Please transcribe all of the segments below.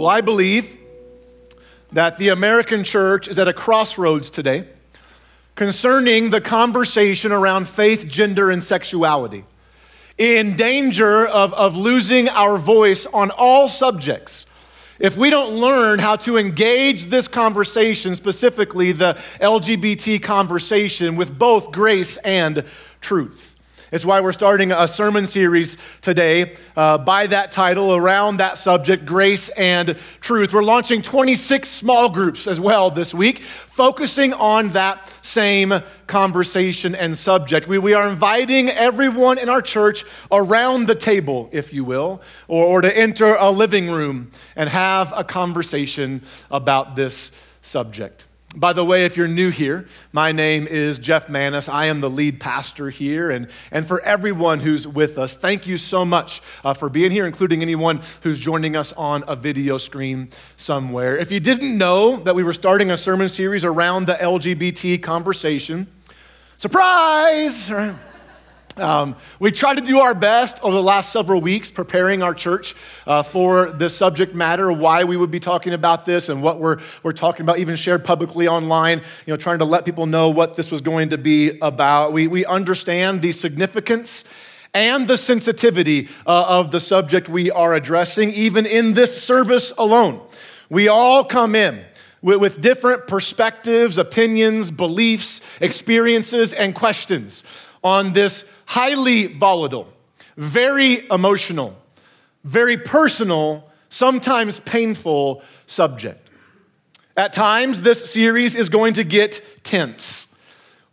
Well, I believe that the American church is at a crossroads today concerning the conversation around faith, gender, and sexuality. In danger of, of losing our voice on all subjects if we don't learn how to engage this conversation, specifically the LGBT conversation, with both grace and truth. It's why we're starting a sermon series today uh, by that title around that subject, grace and truth. We're launching 26 small groups as well this week, focusing on that same conversation and subject. We, we are inviting everyone in our church around the table, if you will, or, or to enter a living room and have a conversation about this subject. By the way, if you're new here, my name is Jeff Manis. I am the lead pastor here. And, and for everyone who's with us, thank you so much uh, for being here, including anyone who's joining us on a video screen somewhere. If you didn't know that we were starting a sermon series around the LGBT conversation, surprise! Right? Um, we tried to do our best over the last several weeks preparing our church uh, for this subject matter, why we would be talking about this and what we're, we're talking about, even shared publicly online, you know, trying to let people know what this was going to be about. We, we understand the significance and the sensitivity uh, of the subject we are addressing, even in this service alone. We all come in with, with different perspectives, opinions, beliefs, experiences, and questions on this highly volatile, very emotional, very personal, sometimes painful subject. At times, this series is going to get tense.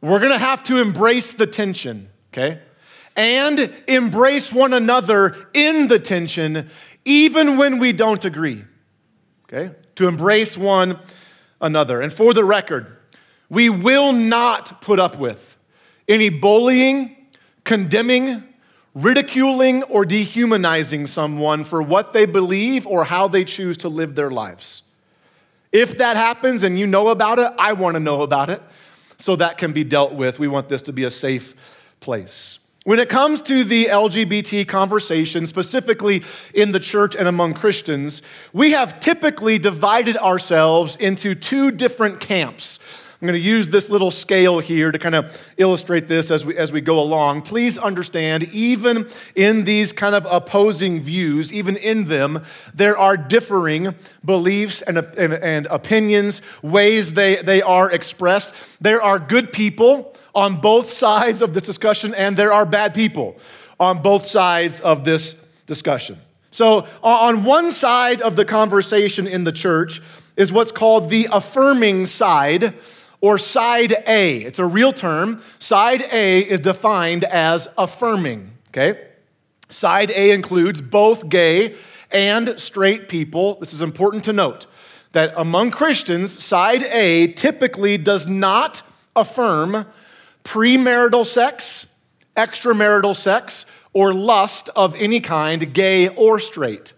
We're going to have to embrace the tension, okay? And embrace one another in the tension, even when we don't agree, okay? To embrace one another. And for the record, we will not put up with any bullying condemning, ridiculing, or dehumanizing someone for what they believe or how they choose to live their lives. If that happens and you know about it, I want to know about it so that can be dealt with. We want this to be a safe place. When it comes to the LGBT conversation, specifically in the church and among Christians, we have typically divided ourselves into two different camps I'm going to use this little scale here to kind of illustrate this as we, as we go along. Please understand, even in these kind of opposing views, even in them, there are differing beliefs and, and, and opinions, ways they, they are expressed. There are good people on both sides of this discussion, and there are bad people on both sides of this discussion. So, on one side of the conversation in the church is what's called the affirming side or side A. It's a real term. Side A is defined as affirming, okay? Side A includes both gay and straight people. This is important to note that among Christians, side A typically does not affirm premarital sex, extramarital sex, or lust of any kind, gay or straight.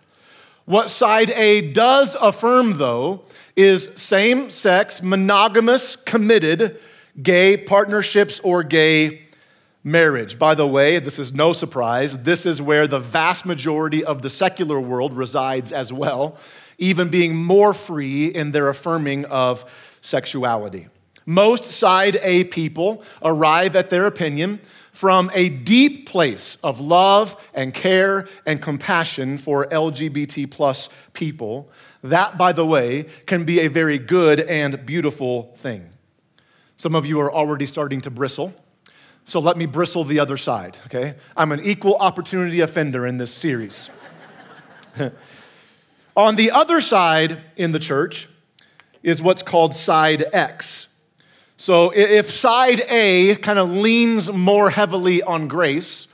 What side A does affirm, though, is same sex, monogamous, committed gay partnerships or gay marriage. By the way, this is no surprise. This is where the vast majority of the secular world resides as well, even being more free in their affirming of sexuality. Most side A people arrive at their opinion from a deep place of love and care and compassion for LGBT plus people that, by the way, can be a very good and beautiful thing. Some of you are already starting to bristle. So let me bristle the other side, okay? I'm an equal opportunity offender in this series. On the other side in the church is what's called side X. So if side A kind of leans more heavily on grace,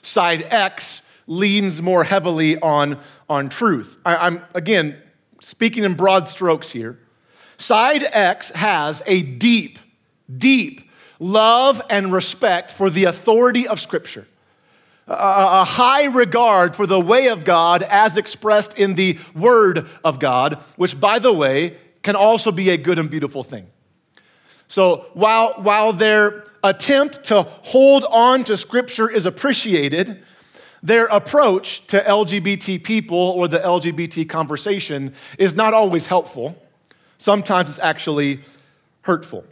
side X leans more heavily on, on truth. I, am again, speaking in broad strokes here, side X has a deep, deep love and respect for the authority of Scripture, a, a high regard for the way of God as expressed in the Word of God, which, by the way, can also be a good and beautiful thing. So while, while their attempt to hold on to Scripture is appreciated, their approach to LGBT people or the LGBT conversation is not always helpful. Sometimes it's actually hurtful.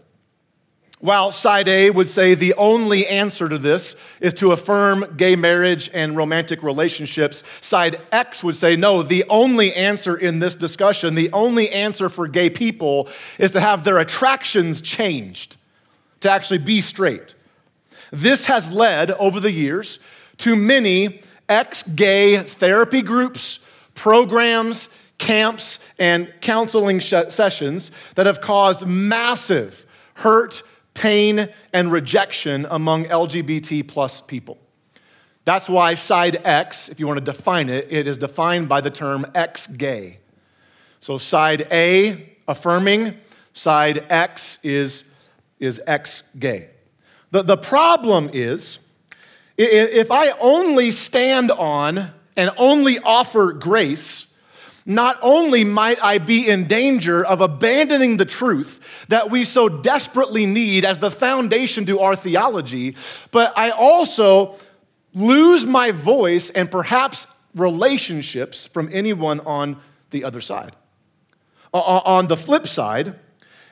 While side A would say the only answer to this is to affirm gay marriage and romantic relationships, side X would say no, the only answer in this discussion, the only answer for gay people is to have their attractions changed, to actually be straight. This has led over the years to many ex gay therapy groups, programs, camps, and counseling sessions that have caused massive hurt pain, and rejection among LGBT plus people. That's why side X, if you want to define it, it is defined by the term X gay. So side A, affirming, side X is, is ex gay. The, the problem is, if I only stand on and only offer grace, not only might I be in danger of abandoning the truth that we so desperately need as the foundation to our theology, but I also lose my voice and perhaps relationships from anyone on the other side. On the flip side,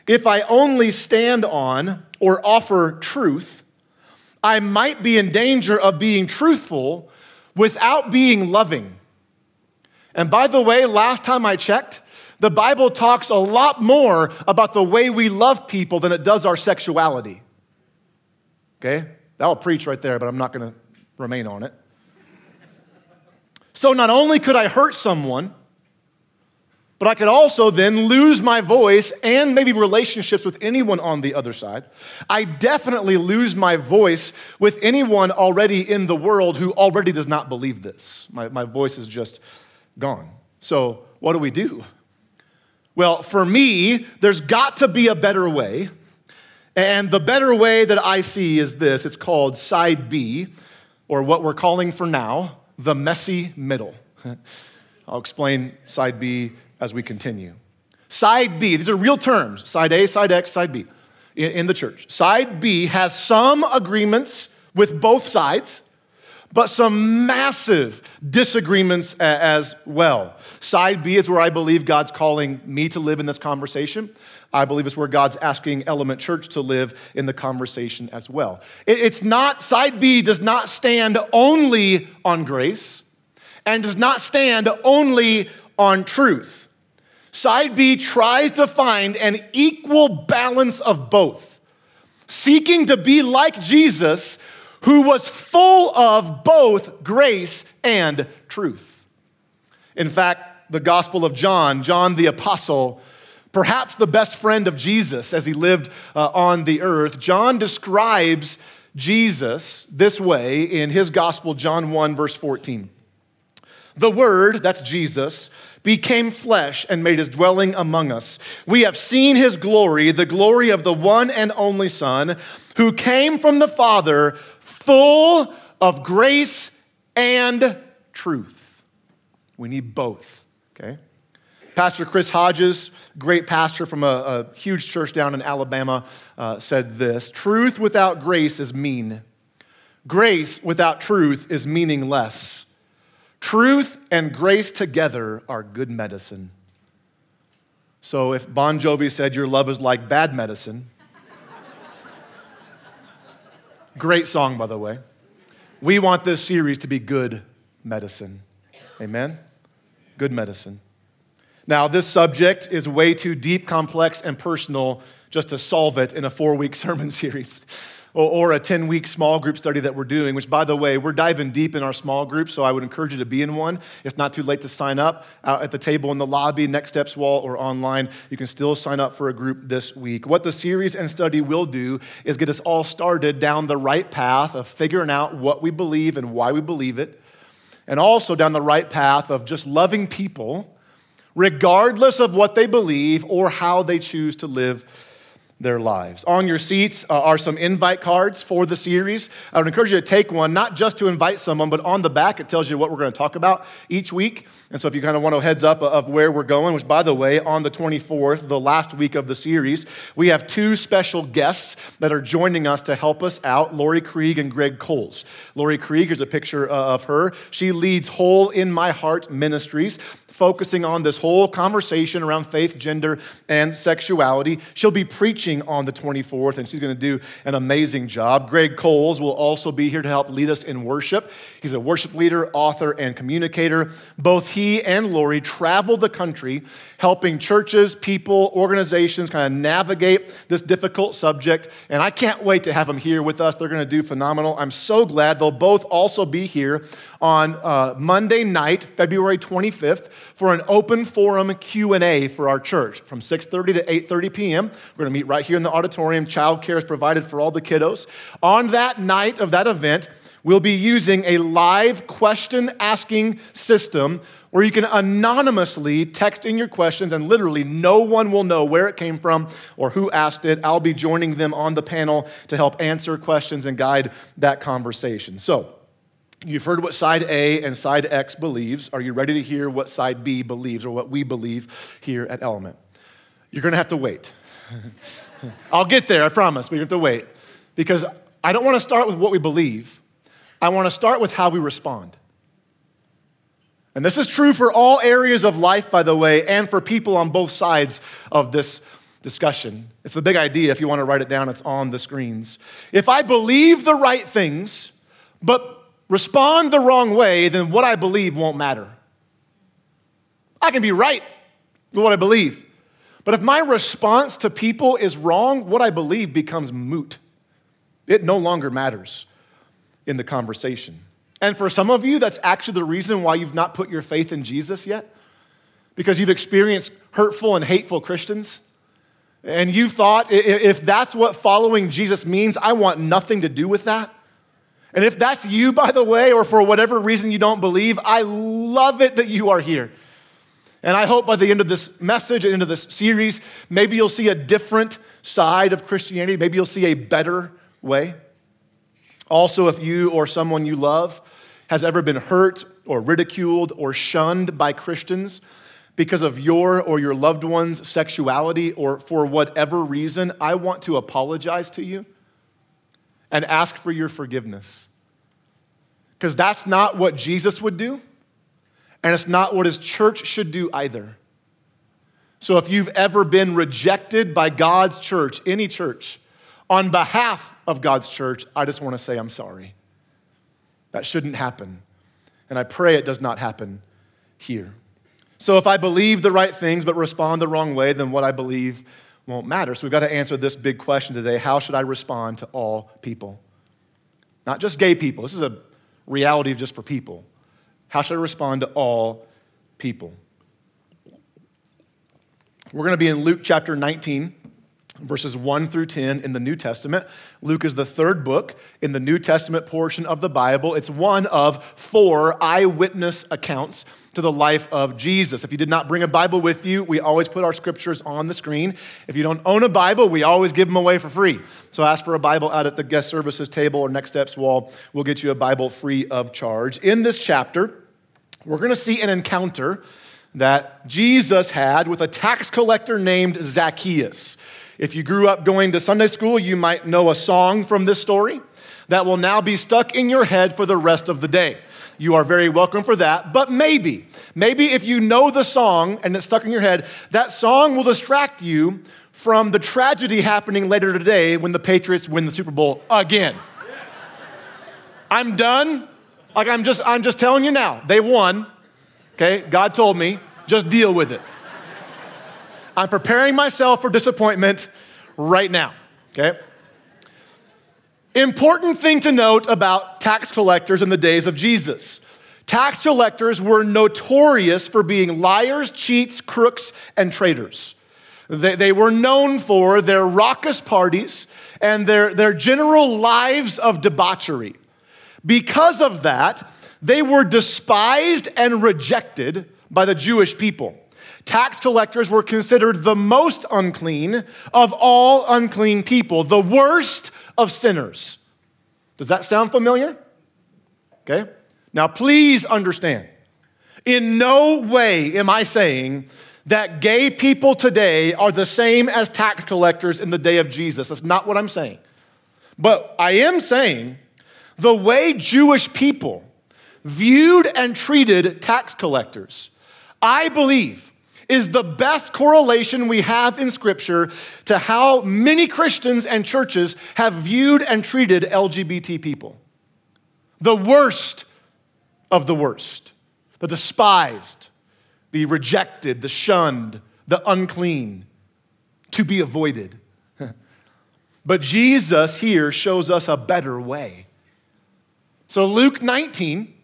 if I only stand on or offer truth, I might be in danger of being truthful without being loving and by the way, last time I checked, the Bible talks a lot more about the way we love people than it does our sexuality. Okay? That'll preach right there, but I'm not going to remain on it. So not only could I hurt someone, but I could also then lose my voice and maybe relationships with anyone on the other side. I definitely lose my voice with anyone already in the world who already does not believe this. My, my voice is just gone. So, what do we do? Well, for me, there's got to be a better way. And the better way that I see is this it's called side B, or what we're calling for now, the messy middle. I'll explain side B as we continue. Side B, these are real terms side A, side X, side B in, the church. Side B has some agreements with both sides but some massive disagreements as well. Side B is where I believe God's calling me to live in this conversation. I believe it's where God's asking Element Church to live in the conversation as well. It's not, side B does not stand only on grace and does not stand only on truth. Side B tries to find an equal balance of both, seeking to be like Jesus who was full of both grace and truth. In fact, the Gospel of John, John the Apostle, perhaps the best friend of Jesus as he lived uh, on the earth, John describes Jesus this way in his Gospel, John 1, verse 14. The Word, that's Jesus, became flesh and made his dwelling among us. We have seen his glory, the glory of the one and only Son, who came from the Father, full of grace and truth. We need both, okay? Pastor Chris Hodges, great pastor from a, a huge church down in Alabama, uh, said this Truth without grace is mean. Grace without truth is meaningless. Truth and grace together are good medicine. So if Bon Jovi said your love is like bad medicine, great song, by the way, we want this series to be good medicine. Amen? Good medicine. Now, this subject is way too deep, complex, and personal just to solve it in a four week sermon series or, a 10 week small group study that we're doing, which, by the way, we're diving deep in our small group, so I would encourage you to be in one. It's not too late to sign up out at the table in the lobby, Next Steps wall, or online. You can still sign up for a group this week. What the series and study will do is get us all started down the right path of figuring out what we believe and why we believe it, and also down the right path of just loving people regardless of what they believe or how they choose to live their lives. On your seats uh, are some invite cards for the series. I would encourage you to take one, not just to invite someone, but on the back it tells you what we're going to talk about each week. And so if you kind of want a heads up of where we're going, which by the way, on the 24th, the last week of the series, we have two special guests that are joining us to help us out Laurie Krieg and Greg Coles. Laurie Krieg, here's a picture uh, of her. She leads Hole in My Heart Ministries focusing on this whole conversation around faith, gender, and sexuality. She'll be preaching on the 24th, and she's going to do an amazing job. Greg Coles will also be here to help lead us in worship. He's a worship leader, author, and communicator. Both he and Laurie travel the country helping churches, people, organizations kind of navigate this difficult subject. And I can't wait to have them here with us. They're going to do phenomenal. I'm so glad they'll both also be here on uh, Monday night, February 25th, for an open forum Q&A for our church from 6:30 to 8:30 p.m. We're going to meet right here in the auditorium. Childcare is provided for all the kiddos. On that night of that event, we'll be using a live question asking system where you can anonymously text in your questions and literally no one will know where it came from or who asked it. I'll be joining them on the panel to help answer questions and guide that conversation. So, You've heard what side A and side X believes. Are you ready to hear what side B believes or what we believe here at Element? You're going to have to wait. I'll get there, I promise, but you have to wait. Because I don't want to start with what we believe, I want to start with how we respond. And this is true for all areas of life, by the way, and for people on both sides of this discussion. It's the big idea. If you want to write it down, it's on the screens. If I believe the right things, but respond the wrong way, then what I believe won't matter. I can be right with what I believe. But if my response to people is wrong, what I believe becomes moot. It no longer matters in the conversation. And for some of you, that's actually the reason why you've not put your faith in Jesus yet, because you've experienced hurtful and hateful Christians. And you thought, if that's what following Jesus means, I want nothing to do with that. And if that's you, by the way, or for whatever reason you don't believe, I love it that you are here. And I hope by the end of this message and end of this series, maybe you'll see a different side of Christianity. Maybe you'll see a better way. Also, if you or someone you love has ever been hurt or ridiculed or shunned by Christians because of your or your loved one's sexuality or for whatever reason, I want to apologize to you and ask for your forgiveness. Because that's not what Jesus would do, and it's not what his church should do either. So if you've ever been rejected by God's church, any church, on behalf of God's church, I just want to say I'm sorry. That shouldn't happen. And I pray it does not happen here. So if I believe the right things but respond the wrong way, then what I believe won't matter. So we've got to answer this big question today how should I respond to all people? Not just gay people. This is a reality of just for people. How should I respond to all people? We're going to be in Luke chapter 19 verses 1 through 10 in the New Testament. Luke is the third book in the New Testament portion of the Bible. It's one of four eyewitness accounts to the life of Jesus. If you did not bring a Bible with you, we always put our scriptures on the screen. If you don't own a Bible, we always give them away for free. So ask for a Bible out at the guest services table or next steps wall. We'll get you a Bible free of charge. In this chapter, we're going to see an encounter that Jesus had with a tax collector named Zacchaeus. If you grew up going to Sunday school, you might know a song from this story that will now be stuck in your head for the rest of the day. You are very welcome for that. But maybe, maybe if you know the song and it's stuck in your head, that song will distract you from the tragedy happening later today when the Patriots win the Super Bowl again. I'm done. Like I'm just I'm just telling you now. They won. Okay? God told me, just deal with it. I'm preparing myself for disappointment right now, okay? Important thing to note about tax collectors in the days of Jesus. Tax collectors were notorious for being liars, cheats, crooks, and traitors. They, they were known for their raucous parties and their, their general lives of debauchery. Because of that, they were despised and rejected by the Jewish people. Tax collectors were considered the most unclean of all unclean people, the worst of sinners. Does that sound familiar? Okay. Now, please understand. In no way am I saying that gay people today are the same as tax collectors in the day of Jesus. That's not what I'm saying. But I am saying the way Jewish people viewed and treated tax collectors, I believe, is the best correlation we have in Scripture to how many Christians and churches have viewed and treated LGBT people. The worst of the worst, the despised, the rejected, the shunned, the unclean, to be avoided. but Jesus here shows us a better way. So, Luke 19,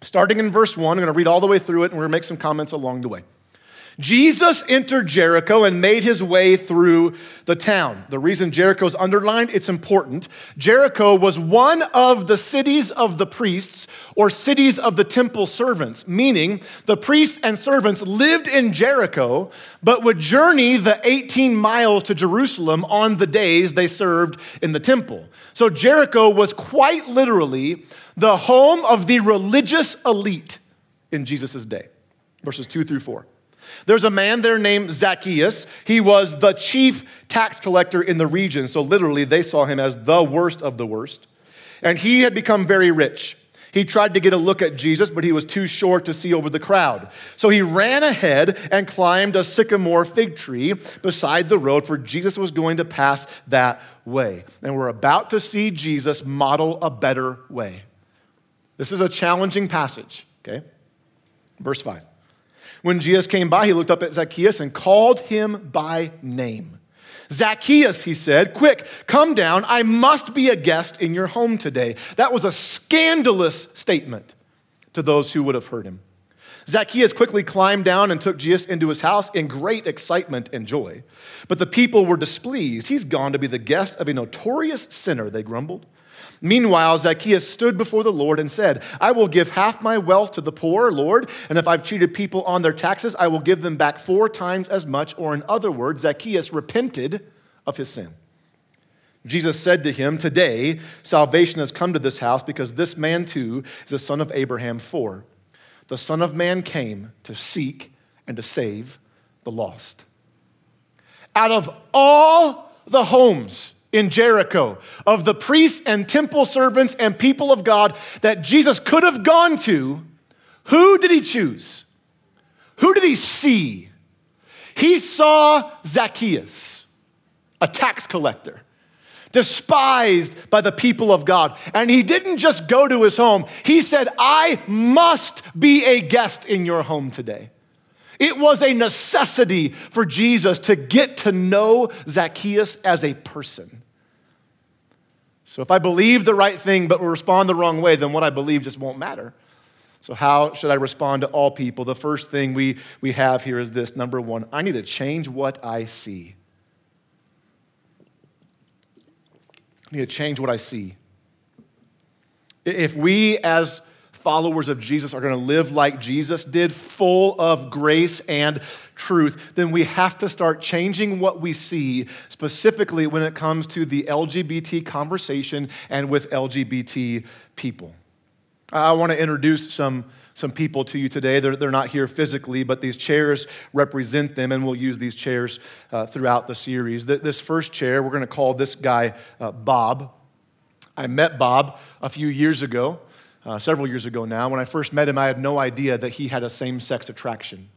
starting in verse 1, I'm going to read all the way through it and we're going to make some comments along the way. Jesus entered Jericho and made his way through the town. The reason Jericho is underlined, it's important. Jericho was one of the cities of the priests or cities of the temple servants, meaning the priests and servants lived in Jericho, but would journey the 18 miles to Jerusalem on the days they served in the temple. So Jericho was quite literally the home of the religious elite in Jesus' day. Verses 2 through 4. There's a man there named Zacchaeus. He was the chief tax collector in the region. So, literally, they saw him as the worst of the worst. And he had become very rich. He tried to get a look at Jesus, but he was too short to see over the crowd. So he ran ahead and climbed a sycamore fig tree beside the road, for Jesus was going to pass that way. And we're about to see Jesus model a better way. This is a challenging passage, okay? Verse 5. When Jesus came by, he looked up at Zacchaeus and called him by name. Zacchaeus, he said, quick, come down. I must be a guest in your home today. That was a scandalous statement to those who would have heard him. Zacchaeus quickly climbed down and took Jesus into his house in great excitement and joy. But the people were displeased. He's gone to be the guest of a notorious sinner, they grumbled. Meanwhile, Zacchaeus stood before the Lord and said, I will give half my wealth to the poor, Lord, and if I've cheated people on their taxes, I will give them back four times as much. Or, in other words, Zacchaeus repented of his sin. Jesus said to him, Today salvation has come to this house because this man too is a son of Abraham. For the Son of Man came to seek and to save the lost. Out of all the homes, in Jericho of the priests and temple servants and people of God that Jesus could have gone to, who did he choose? Who did he see? He saw Zacchaeus, a tax collector, despised by the people of God. And he didn't just go to his home, he said, I must be a guest in your home today. It was a necessity for Jesus to get to know Zacchaeus as a person. So if I believe the right thing but respond the wrong way, then what I believe just won't matter. So, how should I respond to all people? The first thing we, we have here is this number one, I need to change what I see. I need to change what I see. If we, as followers of Jesus are going to live like Jesus did, full of grace and truth, then we have to start changing what we see, specifically when it comes to the LGBT conversation and with LGBT people. I want to introduce some, some people to you today. They're, they're not here physically, but these chairs represent them, and we'll use these chairs uh, throughout the series. This first chair, we're going to call this guy uh, Bob. I met Bob a few years ago uh, several years ago now. When I first met him, I had no idea that he had a same sex attraction.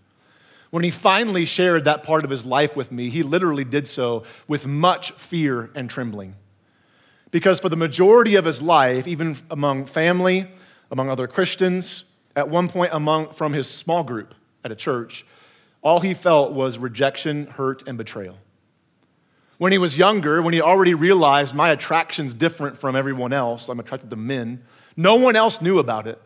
When he finally shared that part of his life with me, he literally did so with much fear and trembling. Because for the majority of his life, even among family, among other Christians, at one point among from his small group at a church, all he felt was rejection, hurt, and betrayal. When he was younger, when he already realized my attraction's different from everyone else, I'm attracted to men, no one else knew about it.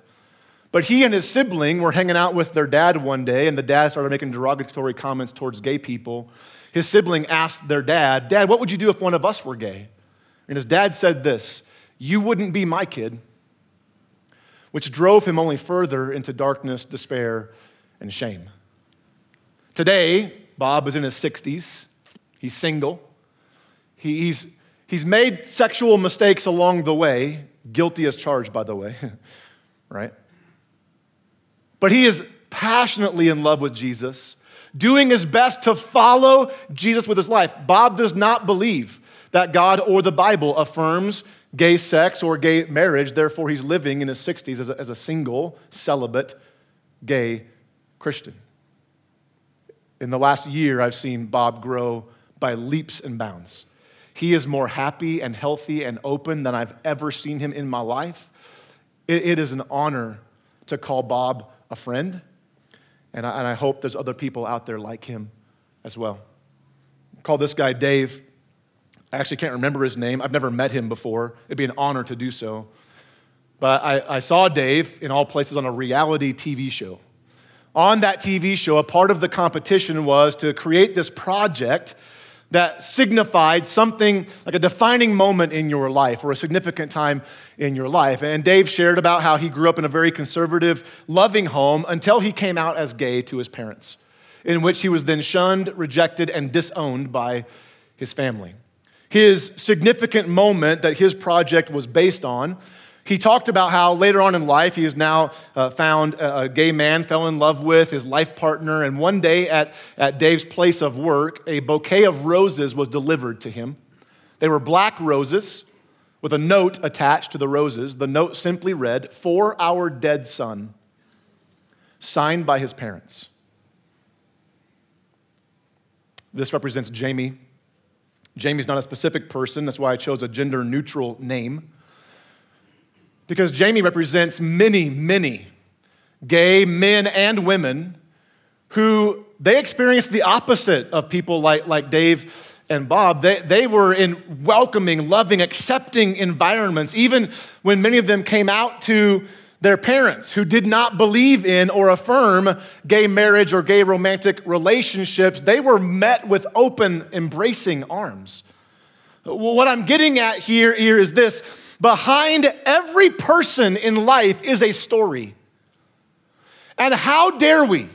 But he and his sibling were hanging out with their dad one day, and the dad started making derogatory comments towards gay people. His sibling asked their dad, Dad, what would you do if one of us were gay? And his dad said this You wouldn't be my kid, which drove him only further into darkness, despair, and shame. Today, Bob is in his 60s. He's single. He, he's, he's made sexual mistakes along the way, guilty as charged, by the way, right? But he is passionately in love with Jesus, doing his best to follow Jesus with his life. Bob does not believe that God or the Bible affirms gay sex or gay marriage. Therefore, he's living in his 60s as a, as a single, celibate, gay Christian. In the last year, I've seen Bob grow by leaps and bounds. He is more happy and healthy and open than I've ever seen him in my life. it, it is an honor to call Bob a friend, and I, and I hope there's other people out there like him as well. Call this guy Dave. I actually can't remember his name. I've never met him before. It'd be an honor to do so. But I, I saw Dave in all places on a reality TV show. On that TV show, a part of the competition was to create this project that signified something like a defining moment in your life or a significant time in your life. And Dave shared about how he grew up in a very conservative, loving home until he came out as gay to his parents, in which he was then shunned, rejected, and disowned by his family. His significant moment that his project was based on he talked about how later on in life he has now uh, found a, gay man, fell in love with his life partner, and one day at, at Dave's place of work, a bouquet of roses was delivered to him. They were black roses with a note attached to the roses. The note simply read, For our dead son, signed by his parents. This represents Jamie. Jamie's not a specific person, that's why I chose a gender neutral name because Jamie represents many, many gay men and women who they experienced the opposite of people like, like Dave and Bob. They, they were in welcoming, loving, accepting environments, even when many of them came out to their parents who did not believe in or affirm gay marriage or gay romantic relationships. They were met with open, embracing arms. What I'm getting at here, here is this Behind every person in life is a story. And how dare we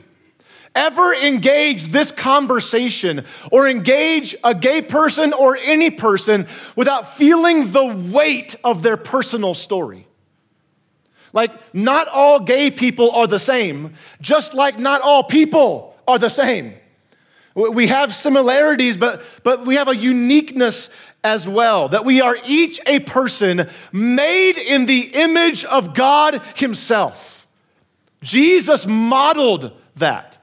ever engage this conversation or engage a gay person or any person without feeling the weight of their personal story? Like, not all gay people are the same, just like not all people are the same. We have similarities, but, but we have a uniqueness as well, that we are each a person made in the image of God Himself. Jesus modeled that.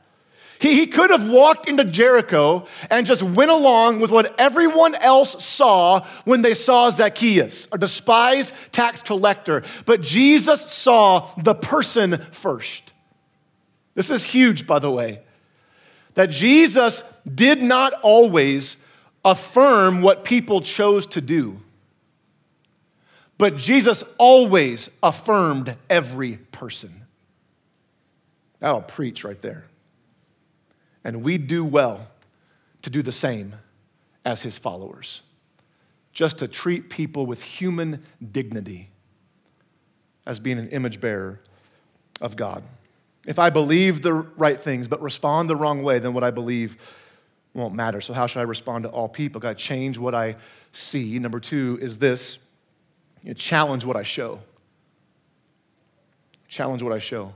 He, he could have walked into Jericho and just went along with what everyone else saw when they saw Zacchaeus, a despised tax collector. But Jesus saw the person first. This is huge, by the way, that Jesus did not always affirm what people chose to do. But Jesus always affirmed every person. That'll preach right there. And we do well to do the same as his followers, just to treat people with human dignity as being an image bearer of God. If I believe the right things but respond the wrong way, then what I believe won't matter. So, how should I respond to all people? Got to change what I see. Number two is this you know, challenge what I show. Challenge what I show.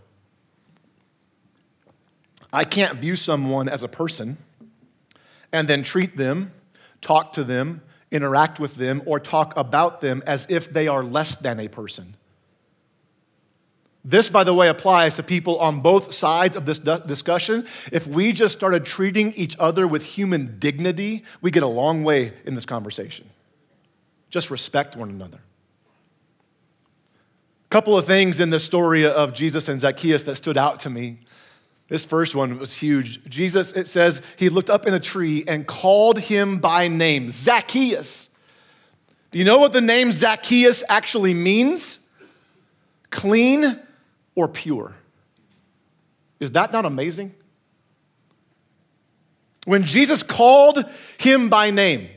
I can't view someone as a person and then treat them, talk to them, interact with them, or talk about them as if they are less than a person. This, by the way, applies to people on both sides of this discussion. If we just started treating each other with human dignity, we get a long way in this conversation. Just respect one another. A couple of things in the story of Jesus and Zacchaeus that stood out to me. This first one was huge. Jesus, it says, he looked up in a tree and called him by name, Zacchaeus. Do you know what the name Zacchaeus actually means? Clean or pure. Is that not amazing? When Jesus called him by name,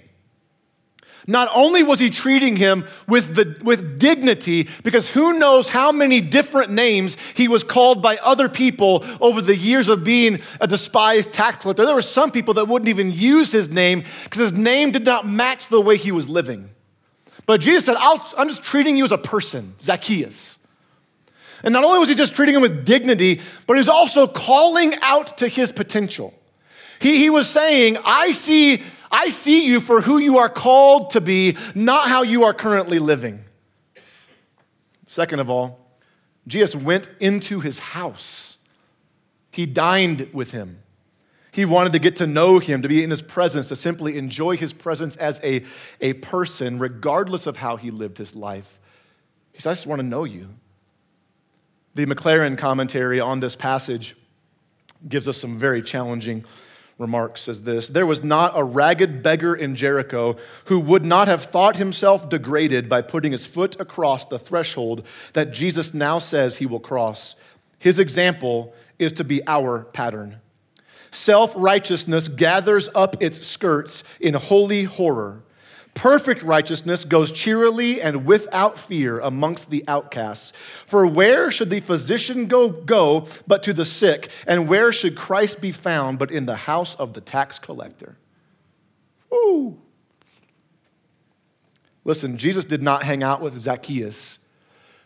Not only was he treating him with, the, with dignity, because who knows how many different names he was called by other people over the years of being a despised tax collector. There were some people that wouldn't even use his name because his name did not match the way he was living. But Jesus said, i am just treating you as a person, Zacchaeus. And not only was he just treating him with dignity, but he was also calling out to his potential. He, he was saying, I see I see you for who you are called to be, not how you are currently living. Second of all, Jesus went into his house. He dined with him. He wanted to get to know him, to be in his presence, to simply enjoy his presence as a, a person, regardless of how he lived his life. He said, I just want to know you. The Maclaren commentary on this passage gives us some very challenging remarks as this There was not a ragged beggar in Jericho who would not have thought himself degraded by putting his foot across the threshold that Jesus now says he will cross. His example is to be our pattern. Self righteousness gathers up its skirts in holy horror. Perfect righteousness goes cheerily and without fear amongst the outcasts. For where should the physician go, go but to the sick? And where should Christ be found but in the house of the tax collector? Woo! Listen, Jesus did not hang out with Zacchaeus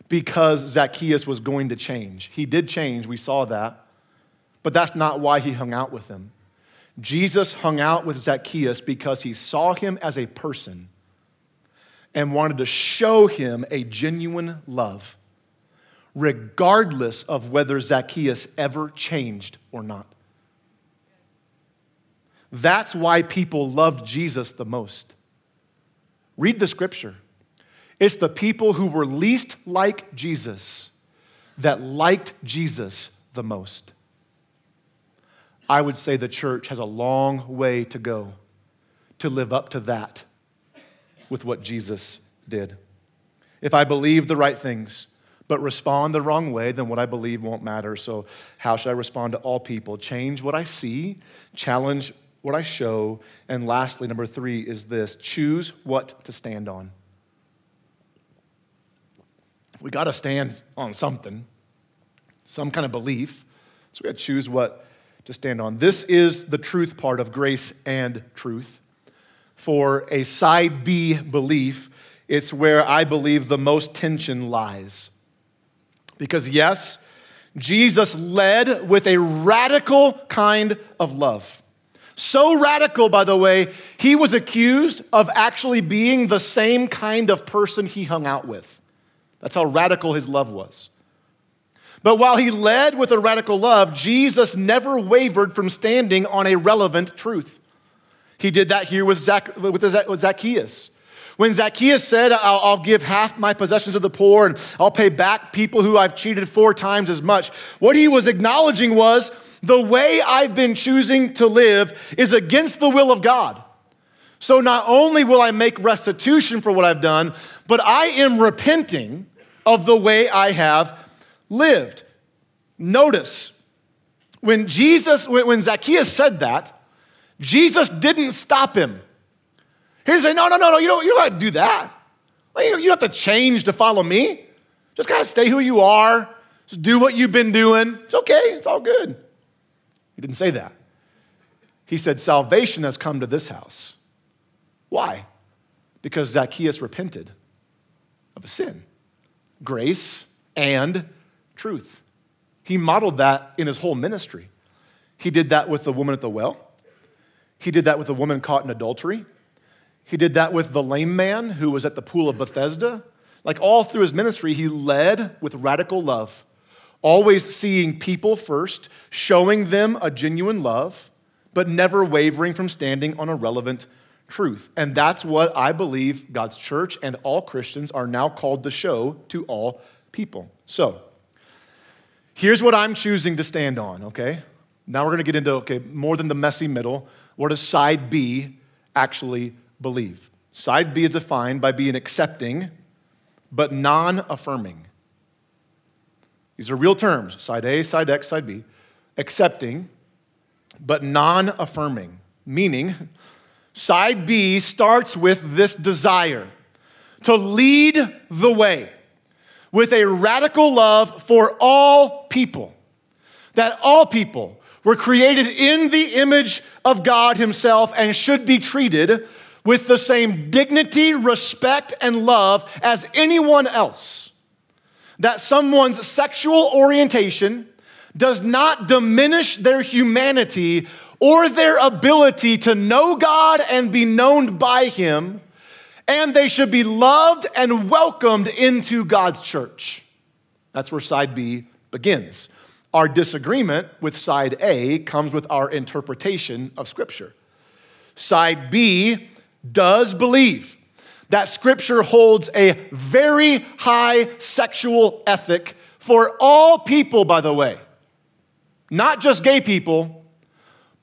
because Zacchaeus was going to change. He did change, we saw that, but that's not why he hung out with him. Jesus hung out with Zacchaeus because he saw him as a person and wanted to show him a genuine love, regardless of whether Zacchaeus ever changed or not. That's why people loved Jesus the most. Read the scripture. It's the people who were least like Jesus that liked Jesus the most. I would say the church has a long way to go to live up to that with what Jesus did. If I believe the right things, but respond the wrong way, then what I believe won't matter. So, how should I respond to all people? Change what I see, challenge what I show, and lastly, number three is this choose what to stand on. We got to stand on something, some kind of belief. So, we got to choose what to stand on. This is the truth part of grace and truth. For a side B belief, it's where I believe the most tension lies. Because, yes, Jesus led with a radical kind of love. So radical, by the way, he was accused of actually being the same kind of person he hung out with. That's how radical his love was. But while he led with a radical love, Jesus never wavered from standing on a relevant truth. He did that here with, Zac- with Zacchaeus. When Zacchaeus said, I'll, I'll, give half my possessions to the poor and I'll pay back people who I've cheated four times as much, what he was acknowledging was the way I've been choosing to live is against the will of God. So not only will I make restitution for what I've done, but I am repenting of the way I have lived. Notice, when Jesus, when Zacchaeus said that, Jesus didn't stop him. He didn't say, no, no, no, no, you don't, you don't have to do that. You don't have to change to follow me. Just kind of stay who you are. Just do what you've been doing. It's okay, it's all good. He didn't say that. He said, Salvation has come to this house. Why? Because Zacchaeus repented of a sin. Grace and truth. He modeled that in his whole ministry. He did that with the woman at the well. He did that with the woman caught in adultery. He did that with the lame man who was at the pool of Bethesda. Like all through his ministry, he led with radical love, always seeing people first, showing them a genuine love, but never wavering from standing on a relevant truth. And that's what I believe God's church and all Christians are now called to show to all people. So, Here's what I'm choosing to stand on, okay? Now we're to get into, okay, more than the messy middle. What does side B actually believe? Side B is defined by being accepting, but non affirming. These are real terms side A, side X, side B. Accepting, but non affirming, meaning Side B starts with this desire to lead the way with a radical love for all people. That all people were created in the image of God Himself and should be treated with the same dignity, respect, and love as anyone else. That someone's sexual orientation does not diminish their humanity or their ability to know God and be known by Him, and they should be loved and welcomed into God's church. That's where side B begins. Our disagreement with side A comes with our interpretation of Scripture. Side B does believe that Scripture holds a very high sexual ethic for all people, by the way. Not just gay people,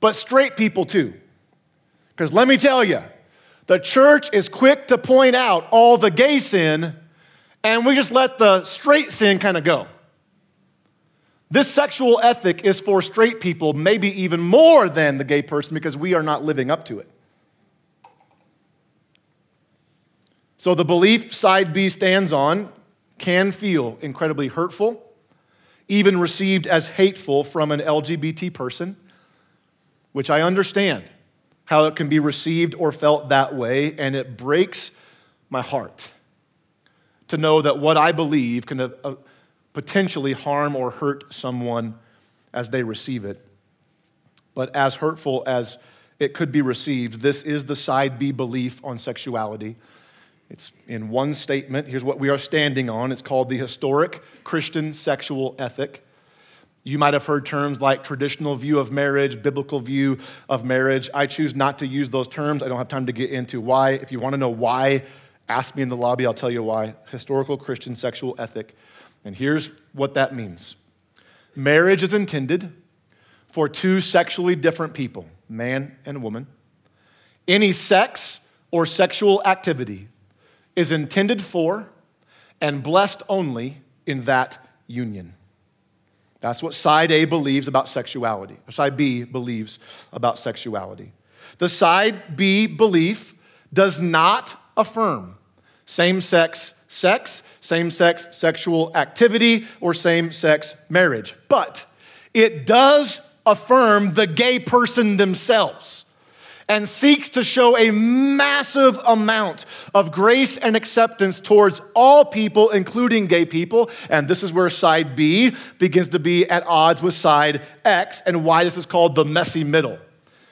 but straight people too. Because let me tell you, the church is quick to point out all the gay sin, and we just let the straight sin kind of go. This sexual ethic is for straight people, maybe even more than the gay person, because we are not living up to it. So the belief side B stands on can feel incredibly hurtful, even received as hateful from an LGBT person, which I understand how it can be received or felt that way, and it breaks my heart to know that what I believe can uh, uh, potentially harm or hurt someone as they receive it. But as hurtful as it could be received, this is the side B belief on sexuality. It's in one statement. Here's what we are standing on it's called the historic Christian sexual ethic. You might have heard terms like traditional view of marriage, biblical view of marriage. I choose not to use those terms. I don't have time to get into why. If you want to know why, ask me in the lobby, I'll tell you why. Historical Christian sexual ethic. And here's what that means marriage is intended for two sexually different people, man and woman. Any sex or sexual activity is intended for and blessed only in that union. That's what side A believes about sexuality, or side B believes about sexuality. The side B belief does not affirm same sex sex, same sex sexual activity, or same sex marriage, but it does affirm the gay person themselves and seeks to show a massive amount of grace and acceptance towards all people, including gay people. And this is where side B begins to be at odds with side X, and why this is called the messy middle.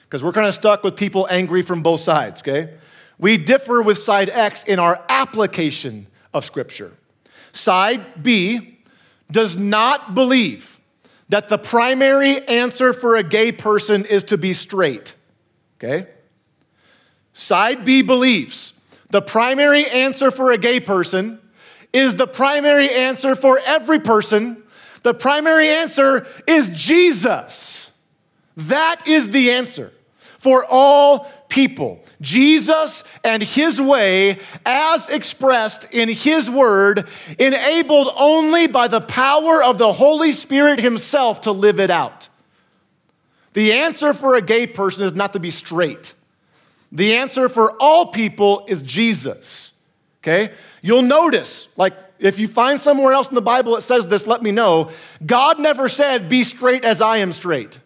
Because we're kind of stuck with people angry from both sides, okay? We differ with side X in our application of Scripture. Side B does not believe that the primary answer for a gay person is to be straight. Okay? Side B believes the primary answer for a gay person is the primary answer for every person. The primary answer is Jesus. That is the answer for all people. Jesus and his way, as expressed in his word, enabled only by the power of the Holy Spirit himself to live it out. The answer for a gay person is not to be straight. The answer for all people is Jesus. Okay? You'll notice, like, if you find somewhere else in the Bible that says this, let me know. God never said, be straight as I am straight.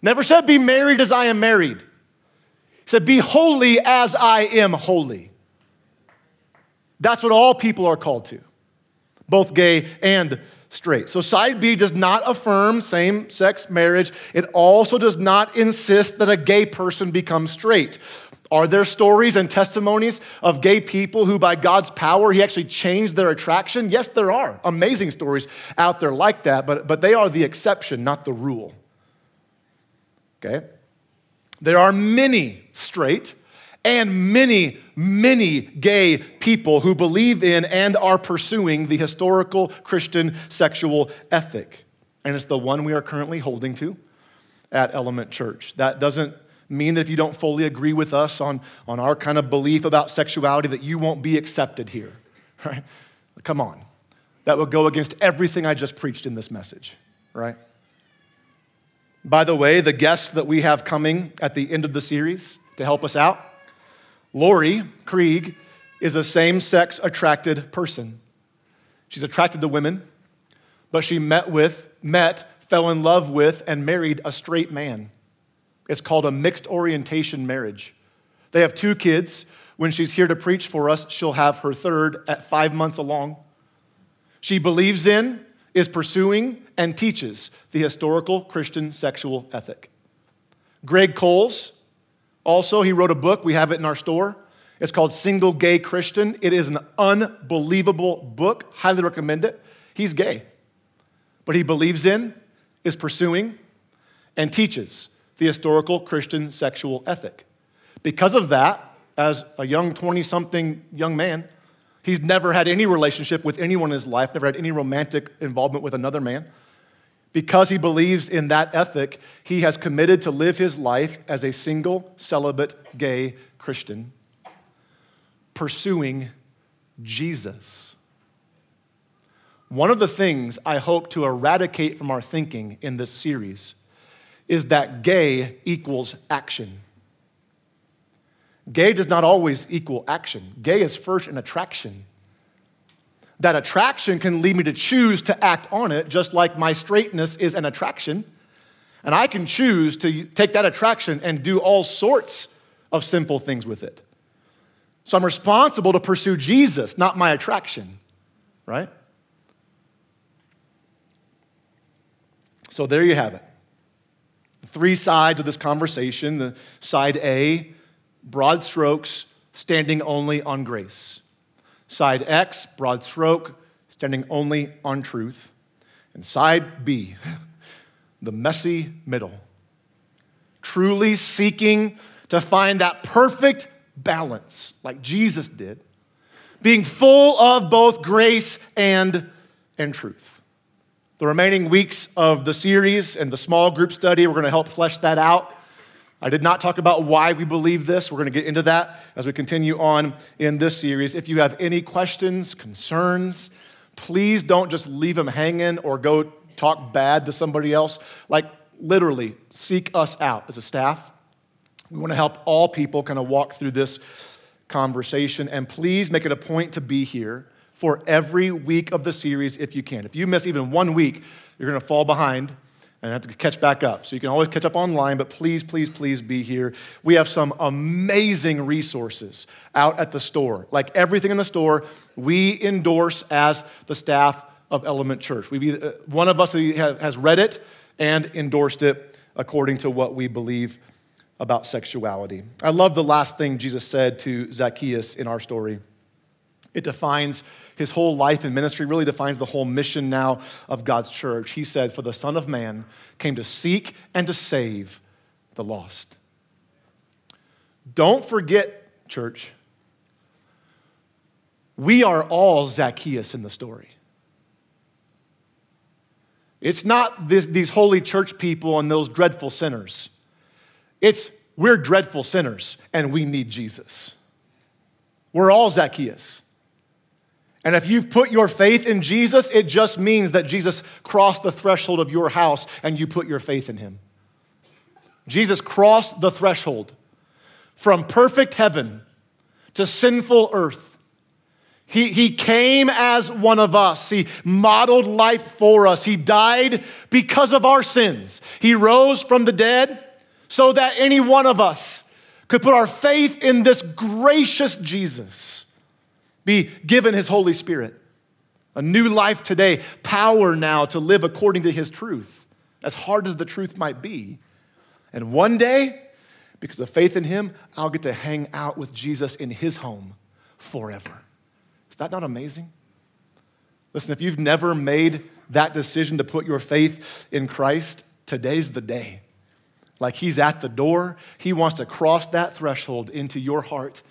Never said, be married as I am married. He said, be holy as I am holy. That's what all people are called to, both gay and straight. So, side B does not affirm same sex marriage. It also does not insist that a gay person become straight. Are there stories and testimonies of gay people who, by God's power, He actually changed their attraction? Yes, there are. Amazing stories out there like that, but, but they are the exception, not the rule. Okay? There are many straight and many, many gay people who believe in and are pursuing the historical Christian sexual ethic. And it's the one we are currently holding to at Element Church. That doesn't mean that if you don't fully agree with us on, on our kind of belief about sexuality, that you won't be accepted here, right? Come on. That would go against everything I just preached in this message, right? By the way, the guests that we have coming at the end of the series, to help us out. Laurie Krieg is a same sex attracted person. She's attracted to women, but she met with, met, fell in love with, and married a straight man. It's called a mixed orientation marriage. They have two kids. When she's here to preach for us, she'll have her third at five months along. She believes in, is pursuing, and teaches the historical Christian sexual ethic. Greg Coles, also, he wrote a book. We have it in our store. It's called Single Gay Christian. It is an unbelievable book. Highly recommend it. He's gay, but he believes in, is pursuing, and teaches the historical Christian sexual ethic. Because of that, as a young 20 something young man, he's never had any relationship with anyone in his life, never had any romantic involvement with another man. Because he believes in that ethic, he has committed to live his life as a single, celibate, gay Christian, pursuing Jesus. One of the things I hope to eradicate from our thinking in this series is that gay equals action. Gay does not always equal action. Gay is first an attraction. That attraction can lead me to choose to act on it, just like my straightness is an attraction. And I can choose to take that attraction and do all sorts of sinful things with it. So I'm responsible to pursue Jesus, not my attraction, right? So there you have it. The three sides of this conversation the side A, broad strokes, standing only on grace. Side X, broad stroke, standing only on truth. And side B, the messy middle, truly seeking to find that perfect balance, like Jesus did, being full of both grace and, and truth. The remaining weeks of the series and the small group study, we're going to help flesh that out I did not talk about why we believe this. We're going to get into that as we continue on in this series. If you have any questions, concerns, please don't just leave them hanging or go talk bad to somebody else. Like, literally, seek us out as a staff. We want to help all people kind of walk through this conversation. And please make it a point to be here for every week of the series if you can. If you miss even one week, you're going to fall behind and have to catch back up. So you can always catch up online, but please, please, please be here. We have some amazing resources out at the store. Like everything in the store, we endorse as the staff of Element Church. we uh, one of us has read it and endorsed it according to what we believe about sexuality. I love the last thing Jesus said to Zacchaeus in our story. It defines his whole life and ministry, really defines the whole mission now of God's church. He said, For the Son of Man came to seek and to save the lost. Don't forget, church, we are all Zacchaeus in the story. It's not this, these holy church people and those dreadful sinners. It's we're dreadful sinners and we need Jesus. We're all Zacchaeus. And if you've put your faith in Jesus, it just means that Jesus crossed the threshold of your house and you put your faith in him. Jesus crossed the threshold from perfect heaven to sinful earth. He, he came as one of us. He modeled life for us. He died because of our sins. He rose from the dead so that any one of us could put our faith in this gracious Jesus be given his Holy Spirit. A new life today, power now to live according to his truth, as hard as the truth might be. And one day, because of faith in him, I'll get to hang out with Jesus in his home forever. Is that not amazing? Listen, if you've never made that decision to put your faith in Christ, today's the day. Like he's at the door, he wants to cross that threshold into your heart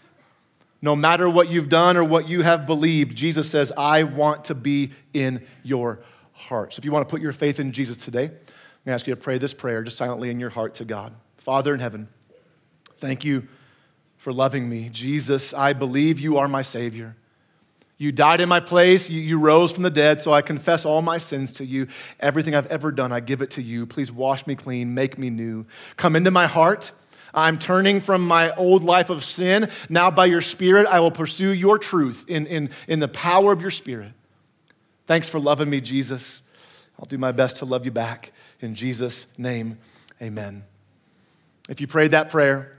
no matter what you've done or what you have believed, Jesus says, I want to be in your heart. So if you want to put your faith in Jesus today, I'm going to ask you to pray this prayer just silently in your heart to God. Father in heaven, thank you for loving me. Jesus, I believe you are my Savior. You died in my place. You, you, rose from the dead, so I confess all my sins to you. Everything I've ever done, I give it to you. Please wash me clean, make me new. Come into my heart. I'm turning from my old life of sin. Now, by your Spirit, I will pursue your truth in, in, in the power of your Spirit. Thanks for loving me, Jesus. I'll do my best to love you back. In Jesus' name, amen. If you prayed that prayer,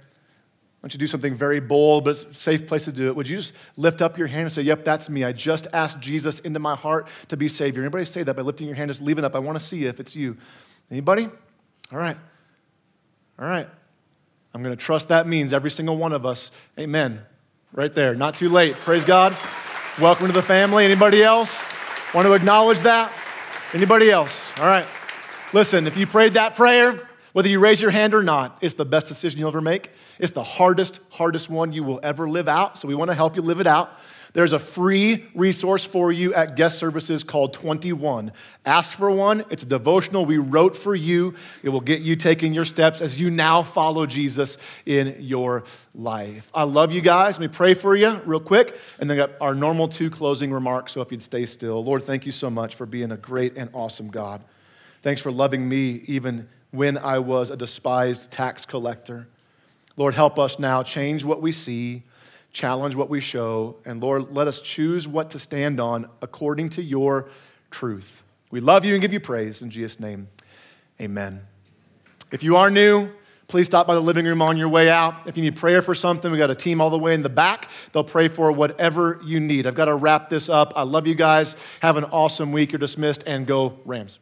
I want you do something very bold, but it's a safe place to do it. Would you just lift up your hand and say, Yep, that's me. I just asked Jesus into my heart to be Savior. Anybody say that by lifting your hand? Just leave it up. I want to see if it's you. Anybody? All right. All right. I'm going to trust that means every single one of us. Amen. Right there. Not too late. Praise God. Welcome to the family. Anybody else want to acknowledge that? Anybody else? All right. Listen, if you prayed that prayer, whether you raise your hand or not, it's the best decision you'll ever make. It's the hardest, hardest one you will ever live out. So we want to help you live it out. There's a free resource for you at guest services called 21. Ask for one. It's a devotional we wrote for you. It will get you taking your steps as you now follow Jesus in your life. I love you guys. Let me pray for you real quick, and then got our normal two closing remarks. So if you'd stay still. Lord, thank you so much for being a great and awesome God. Thanks for loving me even when I was a despised tax collector. Lord, help us now change what we see, challenge what we show, and Lord, let us choose what to stand on according to your truth. We love you and give you praise. In Jesus' name, amen. If you are new, please stop by the living room on your way out. If you need prayer for something, we got a team all the way in the back. They'll pray for whatever you need. I've got to wrap this up. I love you guys. Have an awesome week. You're dismissed and go Rams.